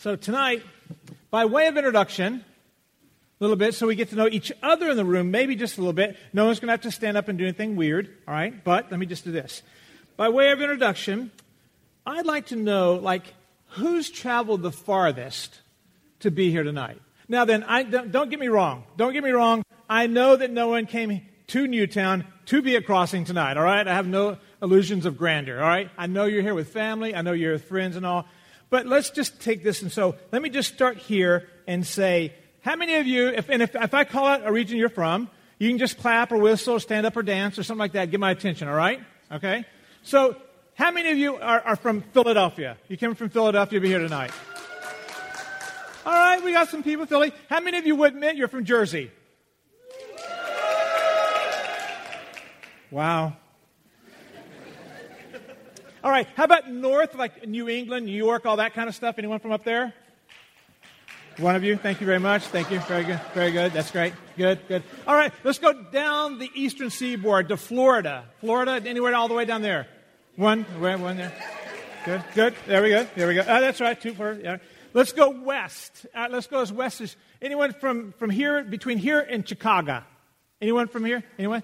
So tonight, by way of introduction, a little bit, so we get to know each other in the room, maybe just a little bit. No one's going to have to stand up and do anything weird, all right? But let me just do this. By way of introduction, I'd like to know, like, who's traveled the farthest to be here tonight? Now then, I, don't, don't get me wrong. Don't get me wrong. I know that no one came to Newtown to be at Crossing tonight, all right? I have no illusions of grandeur, all right? I know you're here with family. I know you're with friends and all. But let's just take this. And so let me just start here and say, how many of you, if, and if, if I call out a region you're from, you can just clap or whistle or stand up or dance or something like that. Get my attention, all right? Okay? So, how many of you are, are from Philadelphia? You came from Philadelphia to be here tonight. All right, we got some people Philly. How many of you would admit you're from Jersey? Wow. All right, how about north, like New England, New York, all that kind of stuff? Anyone from up there? One of you, thank you very much. Thank you. Very good. Very good. That's great. Good, good. All right, let's go down the eastern seaboard to Florida. Florida, anywhere all the way down there. One, one there. Good, good. There we go. There we go. Oh, that's right. Two, four. Yeah. Let's go west. Uh, let's go as west as anyone from, from here, between here and Chicago. Anyone from here? Anyone?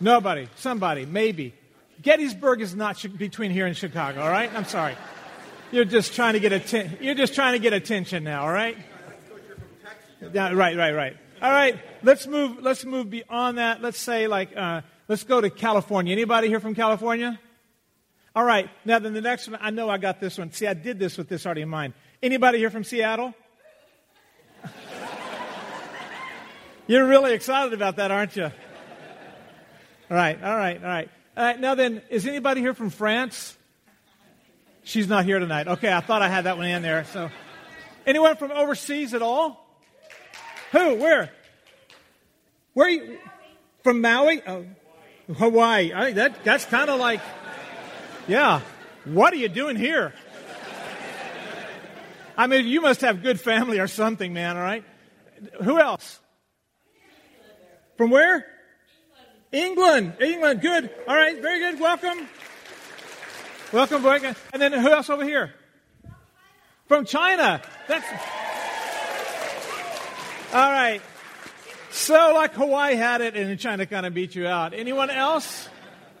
Nobody. Somebody. Maybe. Gettysburg is not sh- between here and Chicago, all right? I'm sorry. You're just trying to get atten- you're just trying to get attention now, all right? Yeah, right, right, right. All right, let's move let's move beyond that. Let's say like uh, let's go to California. Anybody here from California? All right. Now then the next one, I know I got this one. See, I did this with this already in mind. Anybody here from Seattle? You're really excited about that, aren't you? All right, all right, all right. Now then, is anybody here from France? She's not here tonight. Okay, I thought I had that one in there. So, anyone from overseas at all? Who? Where? Where are you? From Maui? Oh, Hawaii. I, that, that's kind of like, yeah. What are you doing here? I mean, you must have good family or something, man, all right? Who else? From where? England. England. Good. All right. Very good. Welcome. Welcome, welcome. And then who else over here? From China. That's. All right. So, like Hawaii had it, and China kind of beat you out. Anyone else?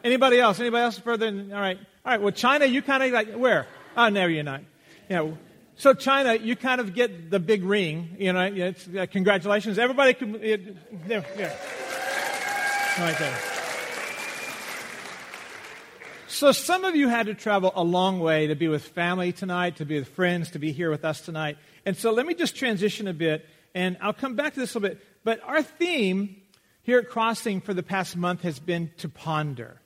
Anybody else? Anybody else further? Than, all right. All right. Well, China, you kind of like where? Oh, no, you're not. Yeah. So China, you kind of get the big ring. You know, uh, congratulations. Everybody, can, it, yeah. Right there. So some of you had to travel a long way to be with family tonight, to be with friends, to be here with us tonight. And so let me just transition a bit, and I'll come back to this a little bit. But our theme here at Crossing for the past month has been to ponder.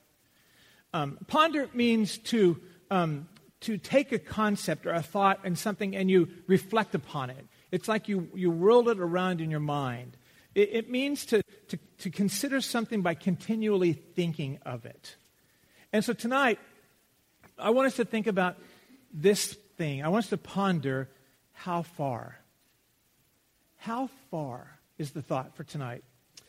Um, ponder means to, um, to take a concept or a thought and something and you reflect upon it. It's like you, you whirl it around in your mind. It, it means to, to, to consider something by continually thinking of it. And so tonight, I want us to think about this thing. I want us to ponder how far. How far is the thought for tonight?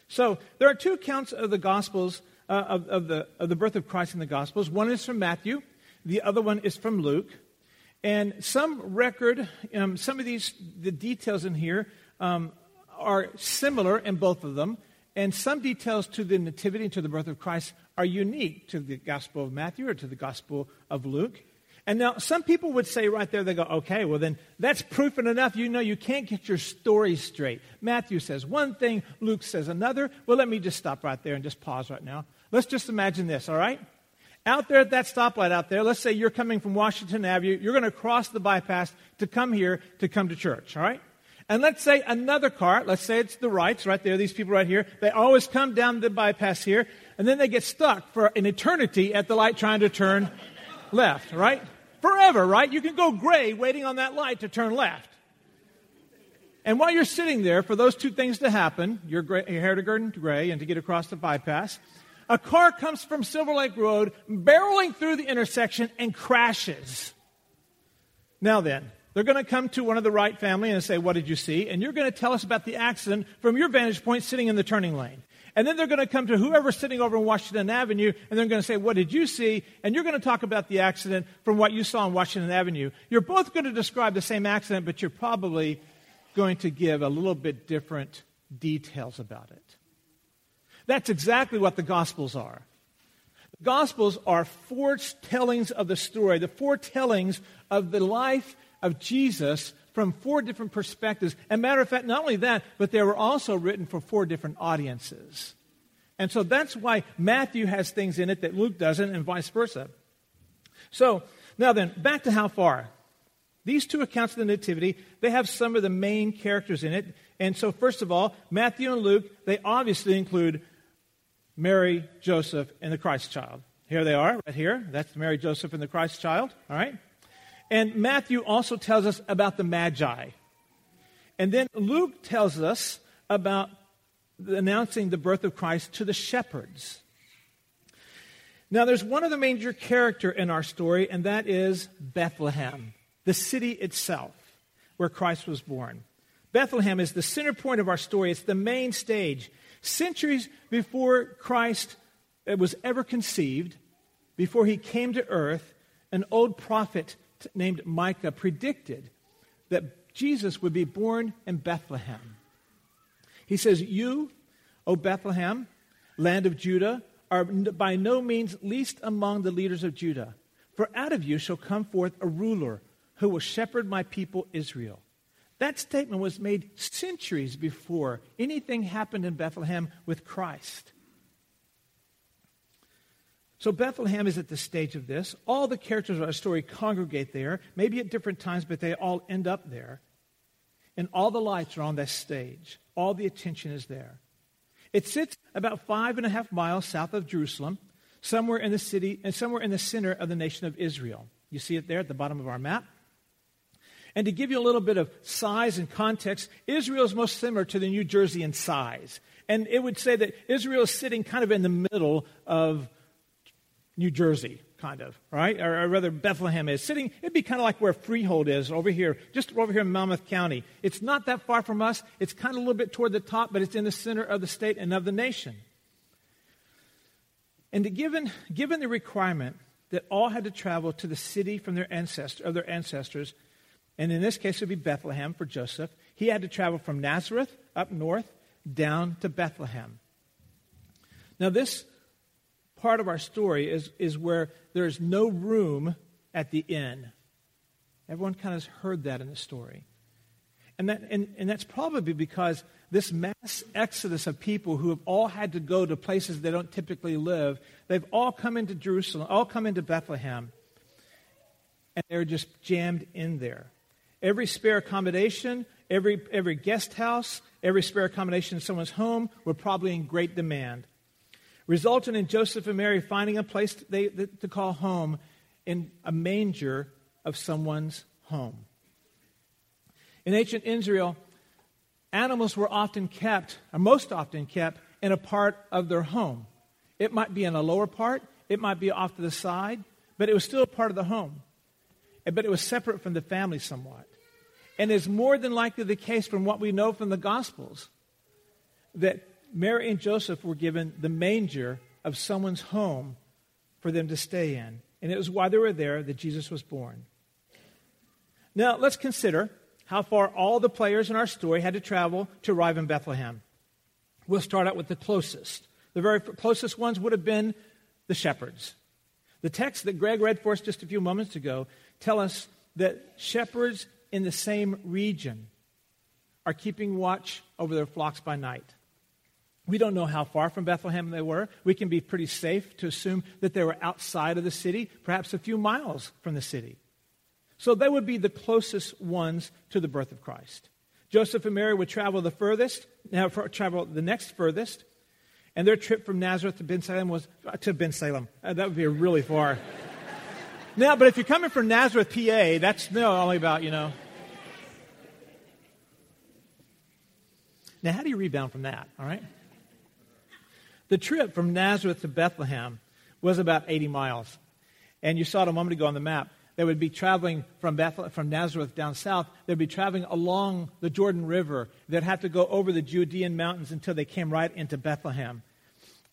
So there are two accounts of the Gospels, uh, of, of, the, of the birth of Christ in the Gospels. One is from Matthew, the other one is from Luke. And some record, um, some of these, the details in here um, are similar in both of them, and some details to the nativity and to the birth of Christ are unique to the Gospel of Matthew or to the Gospel of Luke. And now, some people would say right there, they go, okay, well, then that's proof enough. You know, you can't get your story straight. Matthew says one thing, Luke says another. Well, let me just stop right there and just pause right now. Let's just imagine this, all right? Out there at that stoplight out there, let's say you're coming from Washington Avenue, you're going to cross the bypass to come here to come to church, all right? And let's say another car, let's say it's the rights right there, these people right here, they always come down the bypass here, and then they get stuck for an eternity at the light trying to turn left, right? Forever, right? You can go gray waiting on that light to turn left. And while you're sitting there for those two things to happen, your, gray, your hair to turn gray and to get across the bypass, a car comes from Silver Lake Road, barreling through the intersection and crashes. Now then, they're going to come to one of the Wright family and say, What did you see? And you're going to tell us about the accident from your vantage point sitting in the turning lane. And then they're going to come to whoever's sitting over in Washington Avenue, and they're going to say, What did you see? And you're going to talk about the accident from what you saw on Washington Avenue. You're both going to describe the same accident, but you're probably going to give a little bit different details about it. That's exactly what the Gospels are. The Gospels are foretellings of the story, the foretellings of the life of Jesus from four different perspectives. And matter of fact, not only that, but they were also written for four different audiences. And so that's why Matthew has things in it that Luke doesn't, and vice versa. So, now then, back to how far. These two accounts of the Nativity, they have some of the main characters in it. And so, first of all, Matthew and Luke, they obviously include Mary, Joseph, and the Christ child. Here they are, right here. That's Mary, Joseph, and the Christ child. All right? And Matthew also tells us about the Magi. And then Luke tells us about announcing the birth of Christ to the shepherds. Now, there's one other major character in our story, and that is Bethlehem, the city itself where Christ was born. Bethlehem is the center point of our story, it's the main stage. Centuries before Christ uh, was ever conceived, before he came to earth, an old prophet named Micah predicted that Jesus would be born in Bethlehem. He says, You, O Bethlehem, land of Judah, are by no means least among the leaders of Judah. For out of you shall come forth a ruler who will shepherd my people Israel. That statement was made centuries before anything happened in Bethlehem with Christ. So Bethlehem is at the stage of this. All the characters of our story congregate there, maybe at different times, but they all end up there. And all the lights are on that stage. All the attention is there. It sits about five and a half miles south of Jerusalem, somewhere in the city and somewhere in the center of the nation of Israel. You see it there at the bottom of our map. And to give you a little bit of size and context, Israel is most similar to the New Jersey in size. And it would say that Israel is sitting kind of in the middle of New Jersey, kind of, right? Or, or, rather, Bethlehem is sitting, it'd be kind of like where Freehold is over here, just over here in Monmouth County. It's not that far from us. It's kind of a little bit toward the top, but it's in the center of the state and of the nation. And given, given the requirement that all had to travel to the city from their ancestor, of their ancestors, and in this case it would be Bethlehem for Joseph, he had to travel from Nazareth up north down to Bethlehem. Now, this part of our story is, is where there's no room at the inn. Everyone kind of has heard that in the story. And, that, and, and that's probably because this mass exodus of people who have all had to go to places they don't typically live, they've all come into Jerusalem, all come into Bethlehem, and they're just jammed in there. Every spare accommodation, every, every guest house, every spare accommodation in someone's home were probably in great demand resulting in Joseph and Mary finding a place they, to call home in a manger of someone's home. In ancient Israel, animals were often kept, or most often kept, in a part of their home. It might be in a lower part, it might be off to the side, but it was still a part of the home. But it was separate from the family somewhat. And it's more than likely the case from what we know from the Gospels that Mary and Joseph were given the manger of someone's home for them to stay in. And it was while they were there that Jesus was born. Now, let's consider how far all the players in our story had to travel to arrive in Bethlehem. We'll start out with the closest. The very closest ones would have been the shepherds. The text that Greg read for us just a few moments ago tell us that shepherds in the same region are keeping watch over their flocks by night. We don't know how far from Bethlehem they were. We can be pretty safe to assume that they were outside of the city, perhaps a few miles from the city. So they would be the closest ones to the birth of Christ. Joseph and Mary would travel the furthest, now travel the next furthest, and their trip from Nazareth to Bensalem was uh, to Bensalem. Uh, that would be really far. now, but if you're coming from Nazareth, PA, that's no, only about you know. Now, how do you rebound from that? All right. The trip from Nazareth to Bethlehem was about 80 miles. And you saw it a moment ago on the map. They would be traveling from, Bethlehem, from Nazareth down south. They'd be traveling along the Jordan River. They'd have to go over the Judean mountains until they came right into Bethlehem.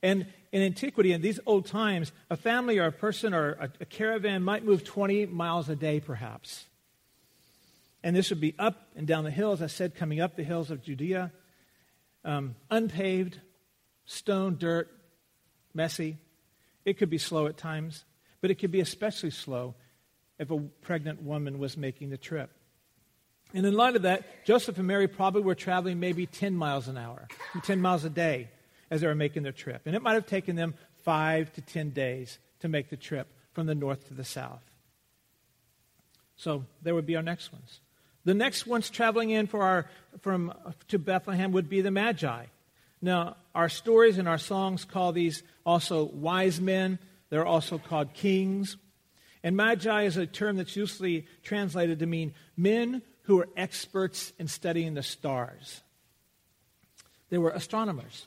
And in antiquity, in these old times, a family or a person or a, a caravan might move 20 miles a day, perhaps. And this would be up and down the hills, I said, coming up the hills of Judea, um, unpaved, stone, dirt, messy. It could be slow at times, but it could be especially slow if a pregnant woman was making the trip. And in light of that, Joseph and Mary probably were traveling maybe 10 miles an hour, 10 miles a day as they were making their trip. And it might have taken them five to 10 days to make the trip from the north to the south. So there would be our next ones. The next ones traveling in for our, from, to Bethlehem would be the Magi. Now, our stories and our songs call these also wise men. They're also called kings. And Magi is a term that's usually translated to mean men who are experts in studying the stars. They were astronomers.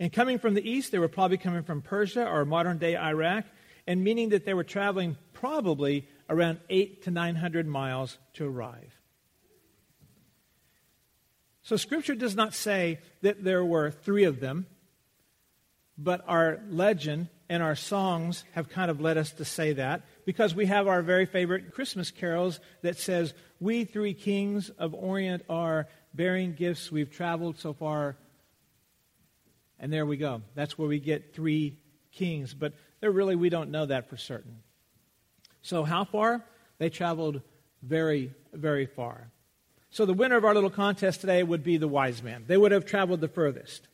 And coming from the east, they were probably coming from Persia or modern day Iraq, and meaning that they were traveling probably around eight to 900 miles to arrive. So, Scripture does not say that there were three of them, but our legend and our songs have kind of led us to say that because we have our very favorite Christmas carols that says, We three kings of Orient are bearing gifts. We've traveled so far and there we go. That's where we get three kings. But there really, we don't know that for certain. So, how far? They traveled very, very far. So, the winner of our little contest today would be the wise men. They would have traveled the furthest.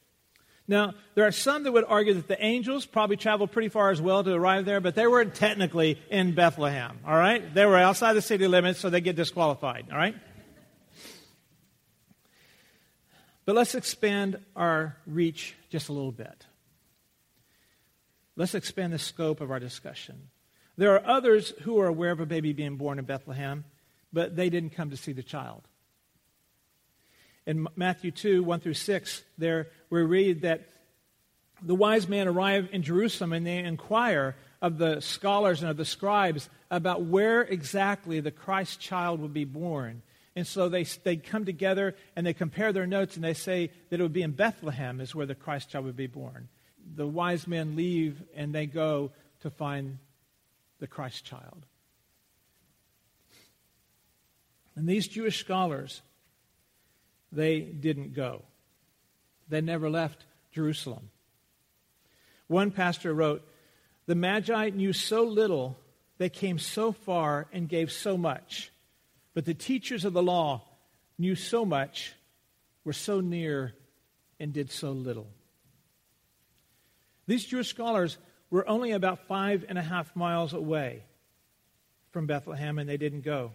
Now, there are some that would argue that the angels probably traveled pretty far as well to arrive there, but they weren't technically in Bethlehem, all right? They were outside the city limits, so they get disqualified, all right? But let's expand our reach just a little bit. Let's expand the scope of our discussion. There are others who are aware of a baby being born in Bethlehem, but they didn't come to see the child. In Matthew 2, 1 through 6, there we read that the wise men arrive in Jerusalem and they inquire of the scholars and of the scribes about where exactly the Christ child would be born. And so they, they come together and they compare their notes and they say that it would be in Bethlehem is where the Christ child would be born. The wise men leave and they go to find the Christ child. And these Jewish scholars, they didn't go. They never left Jerusalem. One pastor wrote, The Magi knew so little, they came so far and gave so much. But the teachers of the law knew so much, were so near, and did so little. These Jewish scholars were only about five and a half miles away from Bethlehem, and they didn't go.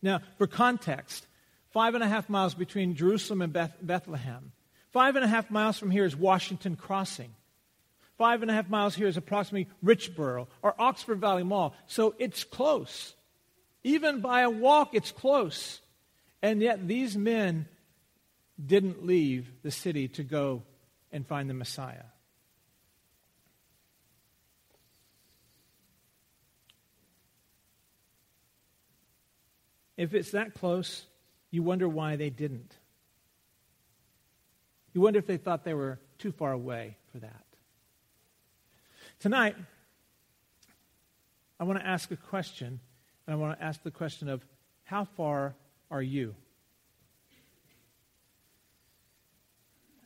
Now, for context, five and a half miles between Jerusalem and Beth- Bethlehem. Five and a half miles from here is Washington Crossing. Five and a half miles here is approximately Richboro or Oxford Valley Mall. So it's close. Even by a walk, it's close. And yet, these men didn't leave the city to go and find the Messiah. If it's that close, you wonder why they didn't. You wonder if they thought they were too far away for that. Tonight, I want to ask a question and I want to ask the question of how far are you?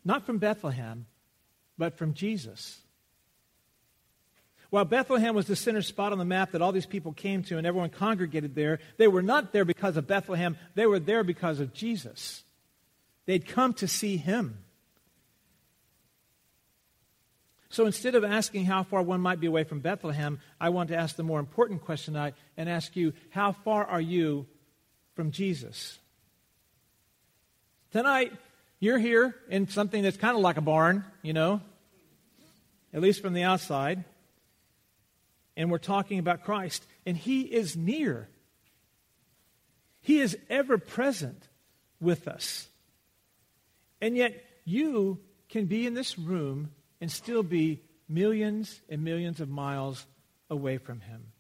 Not from Bethlehem, but from Jesus. While Bethlehem was the center spot on the map that all these people came to and everyone congregated there, they were not there because of Bethlehem. They were there because of Jesus. They'd come to see him. So instead of asking how far one might be away from Bethlehem, I want to ask the more important question tonight and ask you, how far are you from Jesus? Tonight, you're here in something that's kind of like a barn, you know, at least from the outside. And we're talking about Christ, and He is near. He is ever present with us. And yet, you can be in this room and still be millions and millions of miles away from him.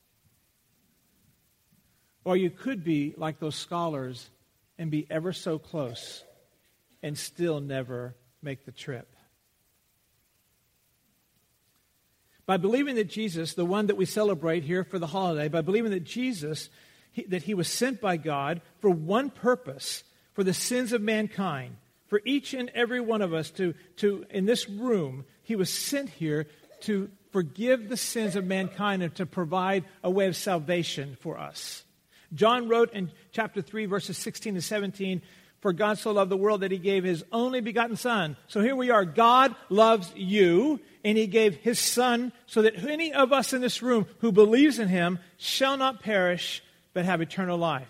Or you could be like those scholars and be ever so close and still never make the trip. By believing that Jesus, the one that we celebrate here for the holiday, by believing that Jesus, he, that he was sent by God for one purpose, for the sins of mankind, for each and every one of us to, to in this room, he was sent here to forgive the sins of mankind and to provide a way of salvation for us. John wrote in chapter 3, verses 16 to 17, For God so loved the world that he gave his only begotten Son. So here we are. God loves you, and he gave his Son so that any of us in this room who believes in him shall not perish, but have eternal life.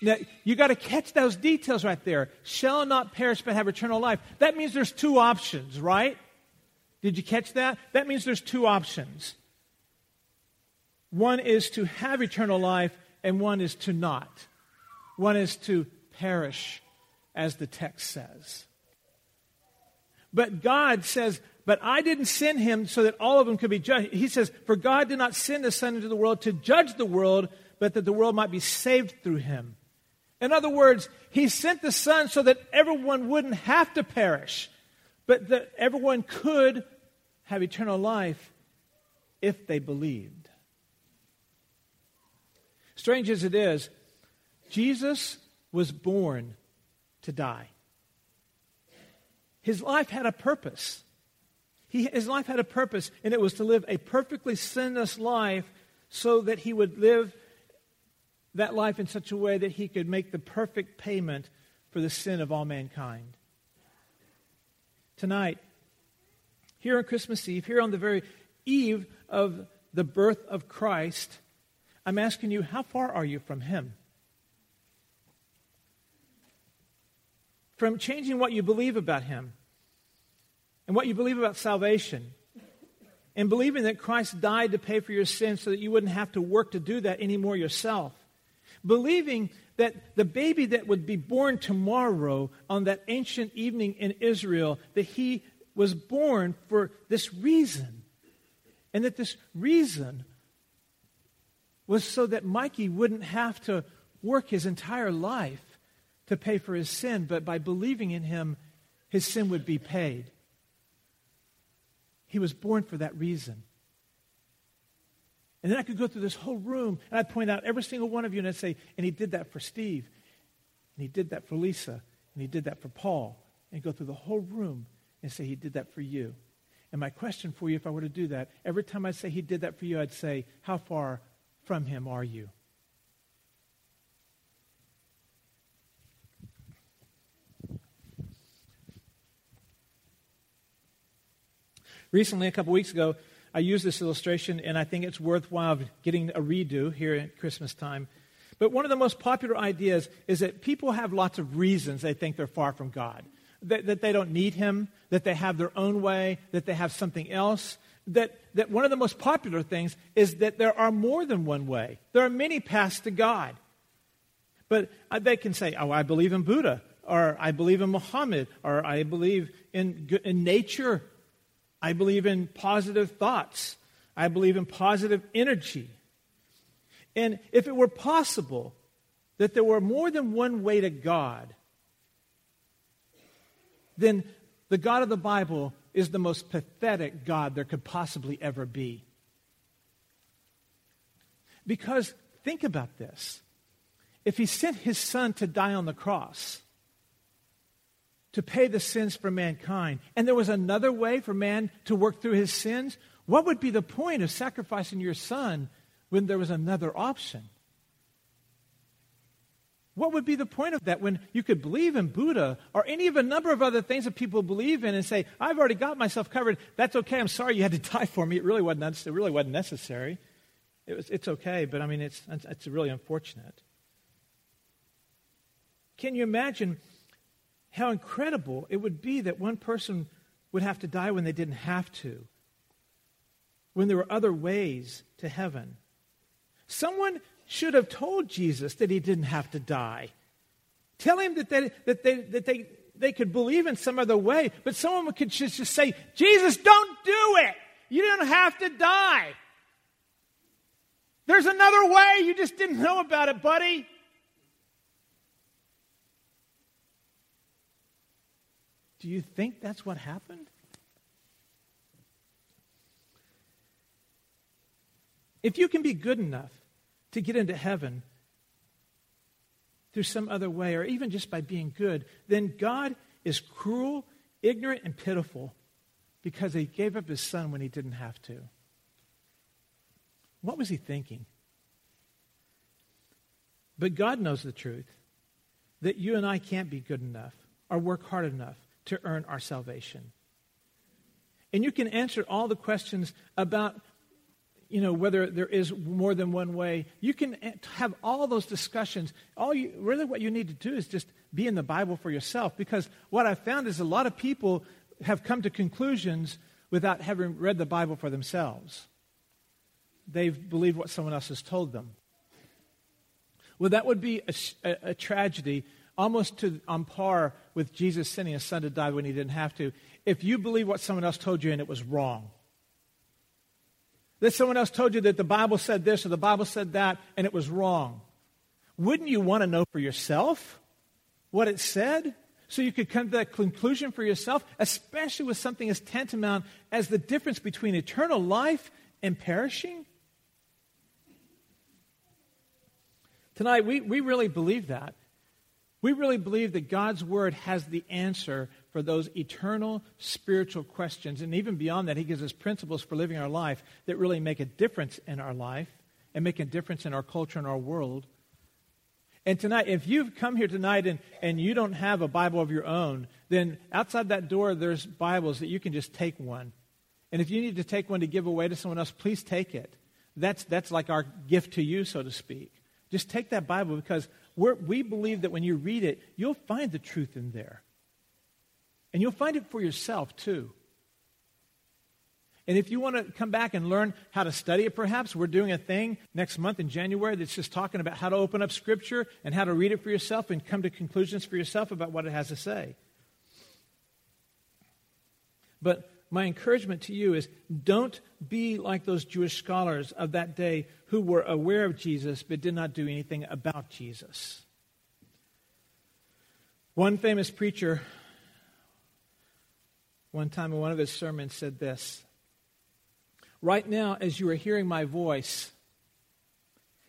Now, you got to catch those details right there. Shall not perish, but have eternal life. That means there's two options, right? Did you catch that? That means there's two options. One is to have eternal life, and one is to not. One is to perish, as the text says. But God says, But I didn't send him so that all of them could be judged. He says, For God did not send the Son into the world to judge the world, but that the world might be saved through him. In other words, he sent the Son so that everyone wouldn't have to perish, but that everyone could have eternal life if they believed. Strange as it is, Jesus was born to die. His life had a purpose. He, his life had a purpose, and it was to live a perfectly sinless life so that he would live that life in such a way that he could make the perfect payment for the sin of all mankind. Tonight, here on Christmas Eve, here on the very eve of the birth of Christ, I'm asking you, how far are you from Him? From changing what you believe about Him and what you believe about salvation and believing that Christ died to pay for your sins so that you wouldn't have to work to do that anymore yourself. Believing that the baby that would be born tomorrow on that ancient evening in Israel, that he was born for this reason. And that this reason was so that Mikey wouldn't have to work his entire life to pay for his sin, but by believing in him, his sin would be paid. He was born for that reason. And then I could go through this whole room and I'd point out every single one of you and I'd say, and he did that for Steve, and he did that for Lisa, and he did that for Paul, and go through the whole room and say, he did that for you. And my question for you, if I were to do that, every time I say he did that for you, I'd say, how far from him are you? Recently, a couple weeks ago, I used this illustration, and I think it's worthwhile getting a redo here at Christmas time. But one of the most popular ideas is that people have lots of reasons they think they're far from God. That, that they don't need Him, that they have their own way, that they have something else that, that one of the most popular things is that there are more than one way. There are many paths to God. But uh, they can say, oh, I believe in Buddha, or I believe in Muhammad, or I believe in, in nature. I believe in positive thoughts. I believe in positive energy. And if it were possible that there were more than one way to God, then the God of the Bible is the most pathetic God there could possibly ever be. Because think about this. If he sent his son to die on the cross, to pay the sins for mankind, and there was another way for man to work through his sins, what would be the point of sacrificing your son when there was another option? What would be the point of that when you could believe in Buddha or any of a number of other things that people believe in and say, I've already got myself covered. That's okay. I'm sorry you had to die for me. It really wasn't, it really wasn't necessary. It was, it's okay, but I mean, it's, it's really unfortunate. Can you imagine how incredible it would be that one person would have to die when they didn't have to, when there were other ways to heaven? Someone should have told Jesus that he didn't have to die. Tell him that they, that they, that they, they could believe in some other way, but someone could just, just say, Jesus, don't do it. You don't have to die. There's another way. You just didn't know about it, buddy. Do you think that's what happened? If you can be good enough to get into heaven through some other way, or even just by being good, then God is cruel, ignorant, and pitiful because he gave up his son when he didn't have to. What was he thinking? But God knows the truth that you and I can't be good enough or work hard enough to earn our salvation. And you can answer all the questions about you know whether there is more than one way. You can have all those discussions. All you really what you need to do is just be in the Bible for yourself because what I've found is a lot of people have come to conclusions without having read the Bible for themselves. They've believed what someone else has told them. Well, that would be a, a, a tragedy almost to, on par with Jesus sending his son to die when he didn't have to. If you believe what someone else told you and it was wrong, that someone else told you that the Bible said this or the Bible said that and it was wrong, wouldn't you want to know for yourself what it said? So you could come to that conclusion for yourself, especially with something as tantamount as the difference between eternal life and perishing? Tonight, we, we really believe that. We really believe that God's Word has the answer for those eternal spiritual questions. And even beyond that, He gives us principles for living our life that really make a difference in our life and make a difference in our culture and our world. And tonight, if you've come here tonight and, and you don't have a Bible of your own, then outside that door, there's Bibles that you can just take one. And if you need to take one to give away to someone else, please take it. That's, that's like our gift to you, so to speak. Just take that Bible because we believe that when you read it, you'll find the truth in there. And you'll find it for yourself, too. And if you want to come back and learn how to study it, perhaps, we're doing a thing next month in January that's just talking about how to open up Scripture and how to read it for yourself and come to conclusions for yourself about what it has to say. But my encouragement to you is don't be like those Jewish scholars of that day who were aware of Jesus but did not do anything about Jesus. One famous preacher, one time in one of his sermons, said this Right now, as you are hearing my voice,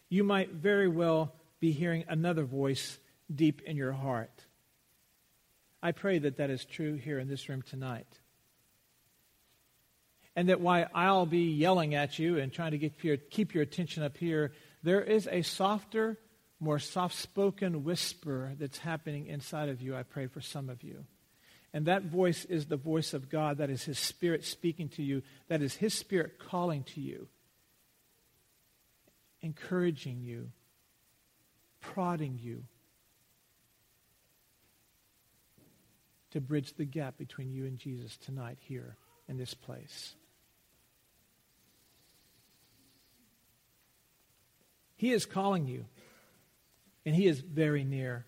you might very well be hearing another voice deep in your heart. I pray that that is true here in this room tonight and that while I'll be yelling at you and trying to get your, keep your attention up here, there is a softer, more soft spoken whisper that's happening inside of you, I pray for some of you. And that voice is the voice of God. That is His Spirit speaking to you. That is His Spirit calling to you, encouraging you, prodding you to bridge the gap between you and Jesus tonight here in this place. He is calling you, and He is very near.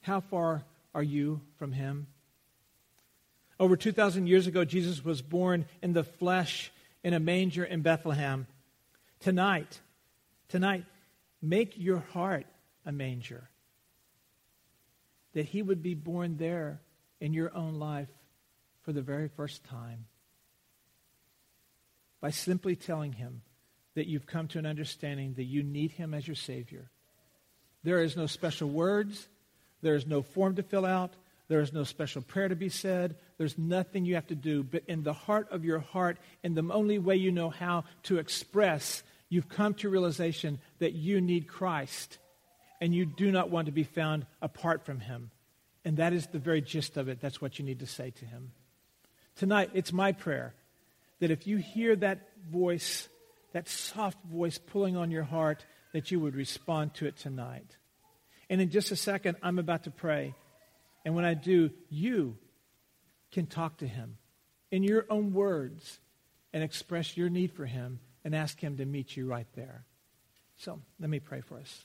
How far are you from Him? Over 2,000 years ago, Jesus was born in the flesh in a manger in Bethlehem. Tonight, tonight, make your heart a manger. That He would be born there in your own life for the very first time. By simply telling Him, that you've come to an understanding that you need Him as your Savior. There is no special words. There is no form to fill out. There is no special prayer to be said. There's nothing you have to do. But in the heart of your heart, in the only way you know how to express, you've come to realization that you need Christ and you do not want to be found apart from Him. And that is the very gist of it. That's what you need to say to Him. Tonight, it's my prayer that if you hear that voice that soft voice pulling on your heart, that you would respond to it tonight. And in just a second, I'm about to pray. And when I do, you can talk to him in your own words and express your need for him and ask him to meet you right there. So let me pray for us.